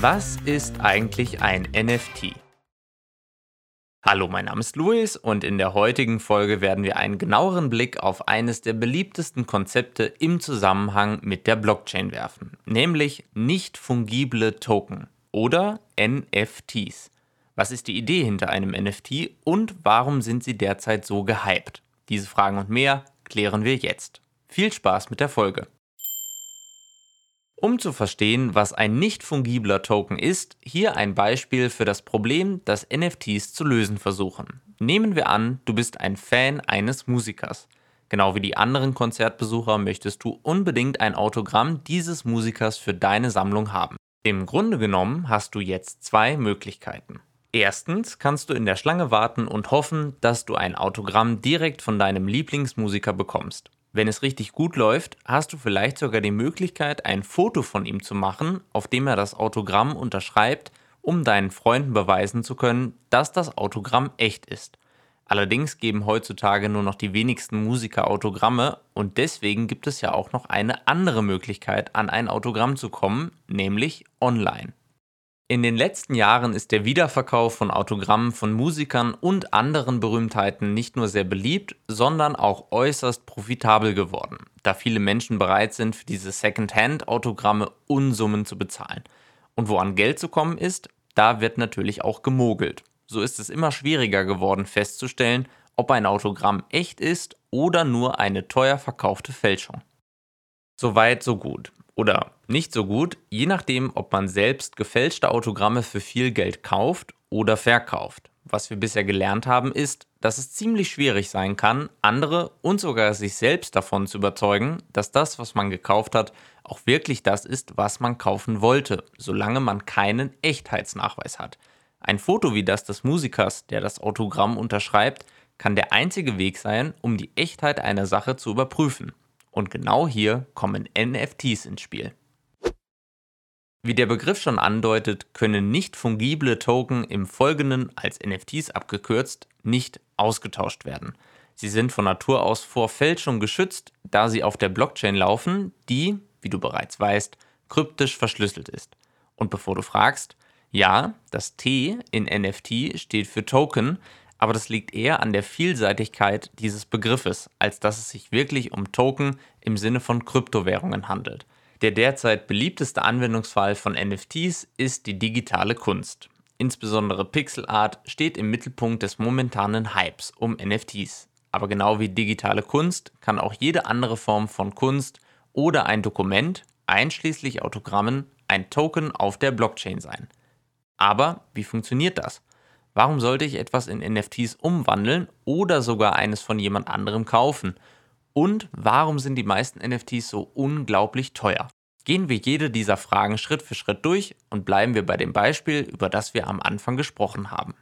Was ist eigentlich ein NFT? Hallo, mein Name ist Luis und in der heutigen Folge werden wir einen genaueren Blick auf eines der beliebtesten Konzepte im Zusammenhang mit der Blockchain werfen, nämlich nicht fungible Token oder NFTs. Was ist die Idee hinter einem NFT und warum sind sie derzeit so gehypt? Diese Fragen und mehr klären wir jetzt. Viel Spaß mit der Folge. Um zu verstehen, was ein nicht fungibler Token ist, hier ein Beispiel für das Problem, das NFTs zu lösen versuchen. Nehmen wir an, du bist ein Fan eines Musikers. Genau wie die anderen Konzertbesucher möchtest du unbedingt ein Autogramm dieses Musikers für deine Sammlung haben. Im Grunde genommen hast du jetzt zwei Möglichkeiten. Erstens kannst du in der Schlange warten und hoffen, dass du ein Autogramm direkt von deinem Lieblingsmusiker bekommst. Wenn es richtig gut läuft, hast du vielleicht sogar die Möglichkeit, ein Foto von ihm zu machen, auf dem er das Autogramm unterschreibt, um deinen Freunden beweisen zu können, dass das Autogramm echt ist. Allerdings geben heutzutage nur noch die wenigsten Musiker Autogramme und deswegen gibt es ja auch noch eine andere Möglichkeit, an ein Autogramm zu kommen, nämlich online. In den letzten Jahren ist der Wiederverkauf von Autogrammen von Musikern und anderen Berühmtheiten nicht nur sehr beliebt, sondern auch äußerst profitabel geworden, da viele Menschen bereit sind, für diese Second-Hand-Autogramme Unsummen zu bezahlen. Und wo an Geld zu kommen ist, da wird natürlich auch gemogelt. So ist es immer schwieriger geworden festzustellen, ob ein Autogramm echt ist oder nur eine teuer verkaufte Fälschung. Soweit, so gut oder nicht so gut, je nachdem, ob man selbst gefälschte Autogramme für viel Geld kauft oder verkauft. Was wir bisher gelernt haben, ist, dass es ziemlich schwierig sein kann, andere und sogar sich selbst davon zu überzeugen, dass das, was man gekauft hat, auch wirklich das ist, was man kaufen wollte, solange man keinen Echtheitsnachweis hat. Ein Foto wie das des Musikers, der das Autogramm unterschreibt, kann der einzige Weg sein, um die Echtheit einer Sache zu überprüfen. Und genau hier kommen NFTs ins Spiel. Wie der Begriff schon andeutet, können nicht fungible Token im Folgenden als NFTs abgekürzt nicht ausgetauscht werden. Sie sind von Natur aus vor Fälschung geschützt, da sie auf der Blockchain laufen, die, wie du bereits weißt, kryptisch verschlüsselt ist. Und bevor du fragst, ja, das T in NFT steht für Token, aber das liegt eher an der Vielseitigkeit dieses Begriffes, als dass es sich wirklich um Token im Sinne von Kryptowährungen handelt. Der derzeit beliebteste Anwendungsfall von NFTs ist die digitale Kunst. Insbesondere Pixel Art steht im Mittelpunkt des momentanen Hypes um NFTs. Aber genau wie digitale Kunst kann auch jede andere Form von Kunst oder ein Dokument, einschließlich Autogrammen, ein Token auf der Blockchain sein. Aber wie funktioniert das? Warum sollte ich etwas in NFTs umwandeln oder sogar eines von jemand anderem kaufen? Und warum sind die meisten NFTs so unglaublich teuer? Gehen wir jede dieser Fragen Schritt für Schritt durch und bleiben wir bei dem Beispiel, über das wir am Anfang gesprochen haben.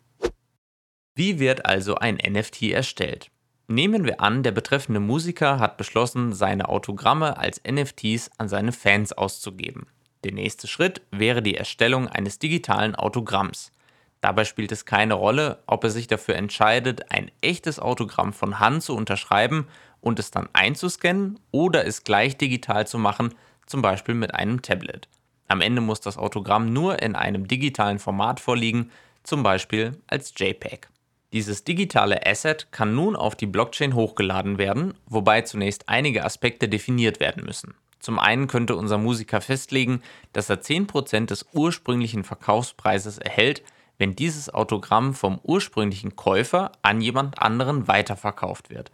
Wie wird also ein NFT erstellt? Nehmen wir an, der betreffende Musiker hat beschlossen, seine Autogramme als NFTs an seine Fans auszugeben. Der nächste Schritt wäre die Erstellung eines digitalen Autogramms. Dabei spielt es keine Rolle, ob er sich dafür entscheidet, ein echtes Autogramm von Hand zu unterschreiben und es dann einzuscannen oder es gleich digital zu machen, zum Beispiel mit einem Tablet. Am Ende muss das Autogramm nur in einem digitalen Format vorliegen, zum Beispiel als JPEG. Dieses digitale Asset kann nun auf die Blockchain hochgeladen werden, wobei zunächst einige Aspekte definiert werden müssen. Zum einen könnte unser Musiker festlegen, dass er 10% des ursprünglichen Verkaufspreises erhält, wenn dieses Autogramm vom ursprünglichen Käufer an jemand anderen weiterverkauft wird.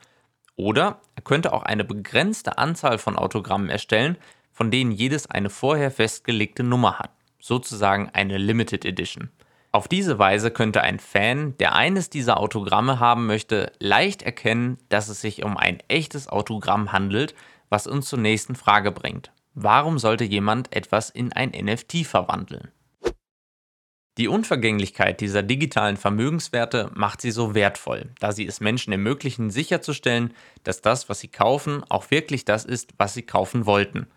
Oder er könnte auch eine begrenzte Anzahl von Autogrammen erstellen, von denen jedes eine vorher festgelegte Nummer hat, sozusagen eine Limited Edition. Auf diese Weise könnte ein Fan, der eines dieser Autogramme haben möchte, leicht erkennen, dass es sich um ein echtes Autogramm handelt, was uns zur nächsten Frage bringt. Warum sollte jemand etwas in ein NFT verwandeln? Die Unvergänglichkeit dieser digitalen Vermögenswerte macht sie so wertvoll, da sie es Menschen ermöglichen, sicherzustellen, dass das, was sie kaufen, auch wirklich das ist, was sie kaufen wollten.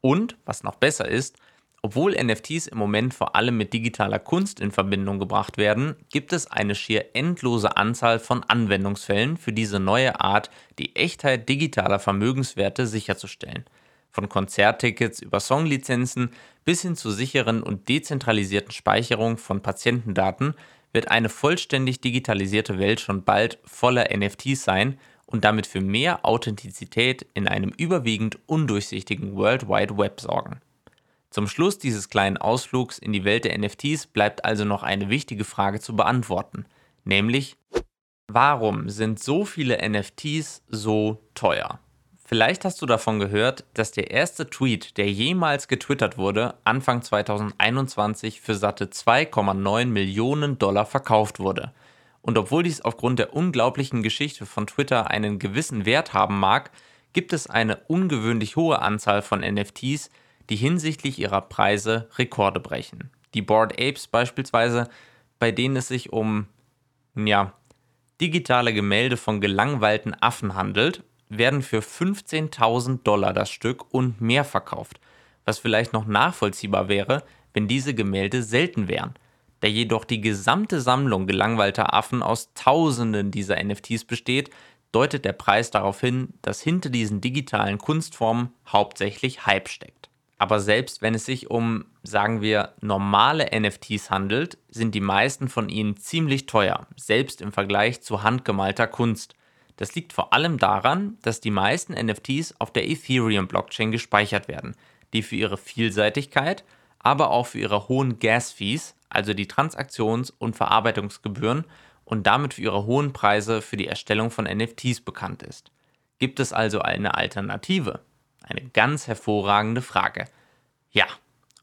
Und, was noch besser ist, obwohl NFTs im Moment vor allem mit digitaler Kunst in Verbindung gebracht werden, gibt es eine schier endlose Anzahl von Anwendungsfällen für diese neue Art, die Echtheit digitaler Vermögenswerte sicherzustellen. Von Konzerttickets über Songlizenzen bis hin zur sicheren und dezentralisierten Speicherung von Patientendaten wird eine vollständig digitalisierte Welt schon bald voller NFTs sein und damit für mehr Authentizität in einem überwiegend undurchsichtigen World Wide Web sorgen. Zum Schluss dieses kleinen Ausflugs in die Welt der NFTs bleibt also noch eine wichtige Frage zu beantworten, nämlich warum sind so viele NFTs so teuer? Vielleicht hast du davon gehört, dass der erste Tweet, der jemals getwittert wurde, Anfang 2021 für satte 2,9 Millionen Dollar verkauft wurde – und obwohl dies aufgrund der unglaublichen Geschichte von Twitter einen gewissen Wert haben mag, gibt es eine ungewöhnlich hohe Anzahl von NFTs, die hinsichtlich ihrer Preise Rekorde brechen. Die Bored Apes beispielsweise, bei denen es sich um, ja, digitale Gemälde von gelangweilten Affen handelt, werden für 15.000 Dollar das Stück und mehr verkauft, was vielleicht noch nachvollziehbar wäre, wenn diese Gemälde selten wären. Da jedoch die gesamte Sammlung gelangweilter Affen aus Tausenden dieser NFTs besteht, deutet der Preis darauf hin, dass hinter diesen digitalen Kunstformen hauptsächlich Hype steckt. Aber selbst wenn es sich um, sagen wir, normale NFTs handelt, sind die meisten von ihnen ziemlich teuer, selbst im Vergleich zu handgemalter Kunst. Das liegt vor allem daran, dass die meisten NFTs auf der Ethereum-Blockchain gespeichert werden, die für ihre Vielseitigkeit, aber auch für ihre hohen Gas-Fees also die Transaktions- und Verarbeitungsgebühren und damit für ihre hohen Preise für die Erstellung von NFTs bekannt ist. Gibt es also eine Alternative? Eine ganz hervorragende Frage. Ja,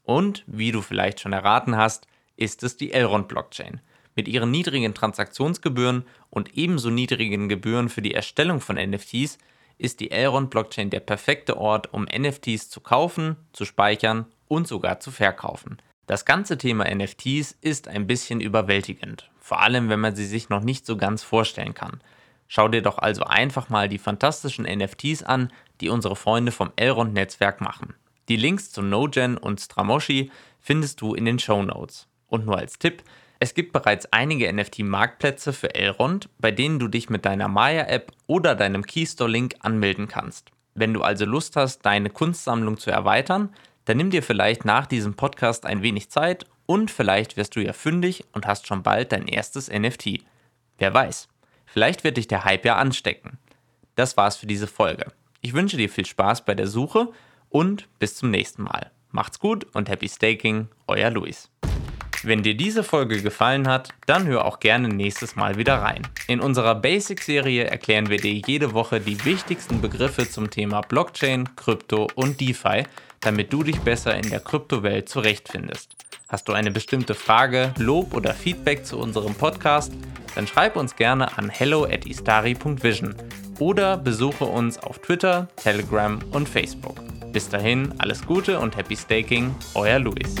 und wie du vielleicht schon erraten hast, ist es die Elrond-Blockchain. Mit ihren niedrigen Transaktionsgebühren und ebenso niedrigen Gebühren für die Erstellung von NFTs ist die Elrond-Blockchain der perfekte Ort, um NFTs zu kaufen, zu speichern und sogar zu verkaufen. Das ganze Thema NFTs ist ein bisschen überwältigend, vor allem wenn man sie sich noch nicht so ganz vorstellen kann. Schau dir doch also einfach mal die fantastischen NFTs an, die unsere Freunde vom Elrond-Netzwerk machen. Die Links zu NoGen und Stramoshi findest du in den Show Notes. Und nur als Tipp, es gibt bereits einige NFT-Marktplätze für Elrond, bei denen du dich mit deiner Maya-App oder deinem Keystore-Link anmelden kannst. Wenn du also Lust hast, deine Kunstsammlung zu erweitern, dann nimm dir vielleicht nach diesem Podcast ein wenig Zeit und vielleicht wirst du ja fündig und hast schon bald dein erstes NFT. Wer weiß, vielleicht wird dich der Hype ja anstecken. Das war's für diese Folge. Ich wünsche dir viel Spaß bei der Suche und bis zum nächsten Mal. Macht's gut und happy staking, euer Luis. Wenn dir diese Folge gefallen hat, dann hör auch gerne nächstes Mal wieder rein. In unserer Basic-Serie erklären wir dir jede Woche die wichtigsten Begriffe zum Thema Blockchain, Krypto und DeFi, damit du dich besser in der Kryptowelt zurechtfindest. Hast du eine bestimmte Frage, Lob oder Feedback zu unserem Podcast? Dann schreib uns gerne an hello at istari.vision oder besuche uns auf Twitter, Telegram und Facebook. Bis dahin alles Gute und Happy Staking, euer Luis.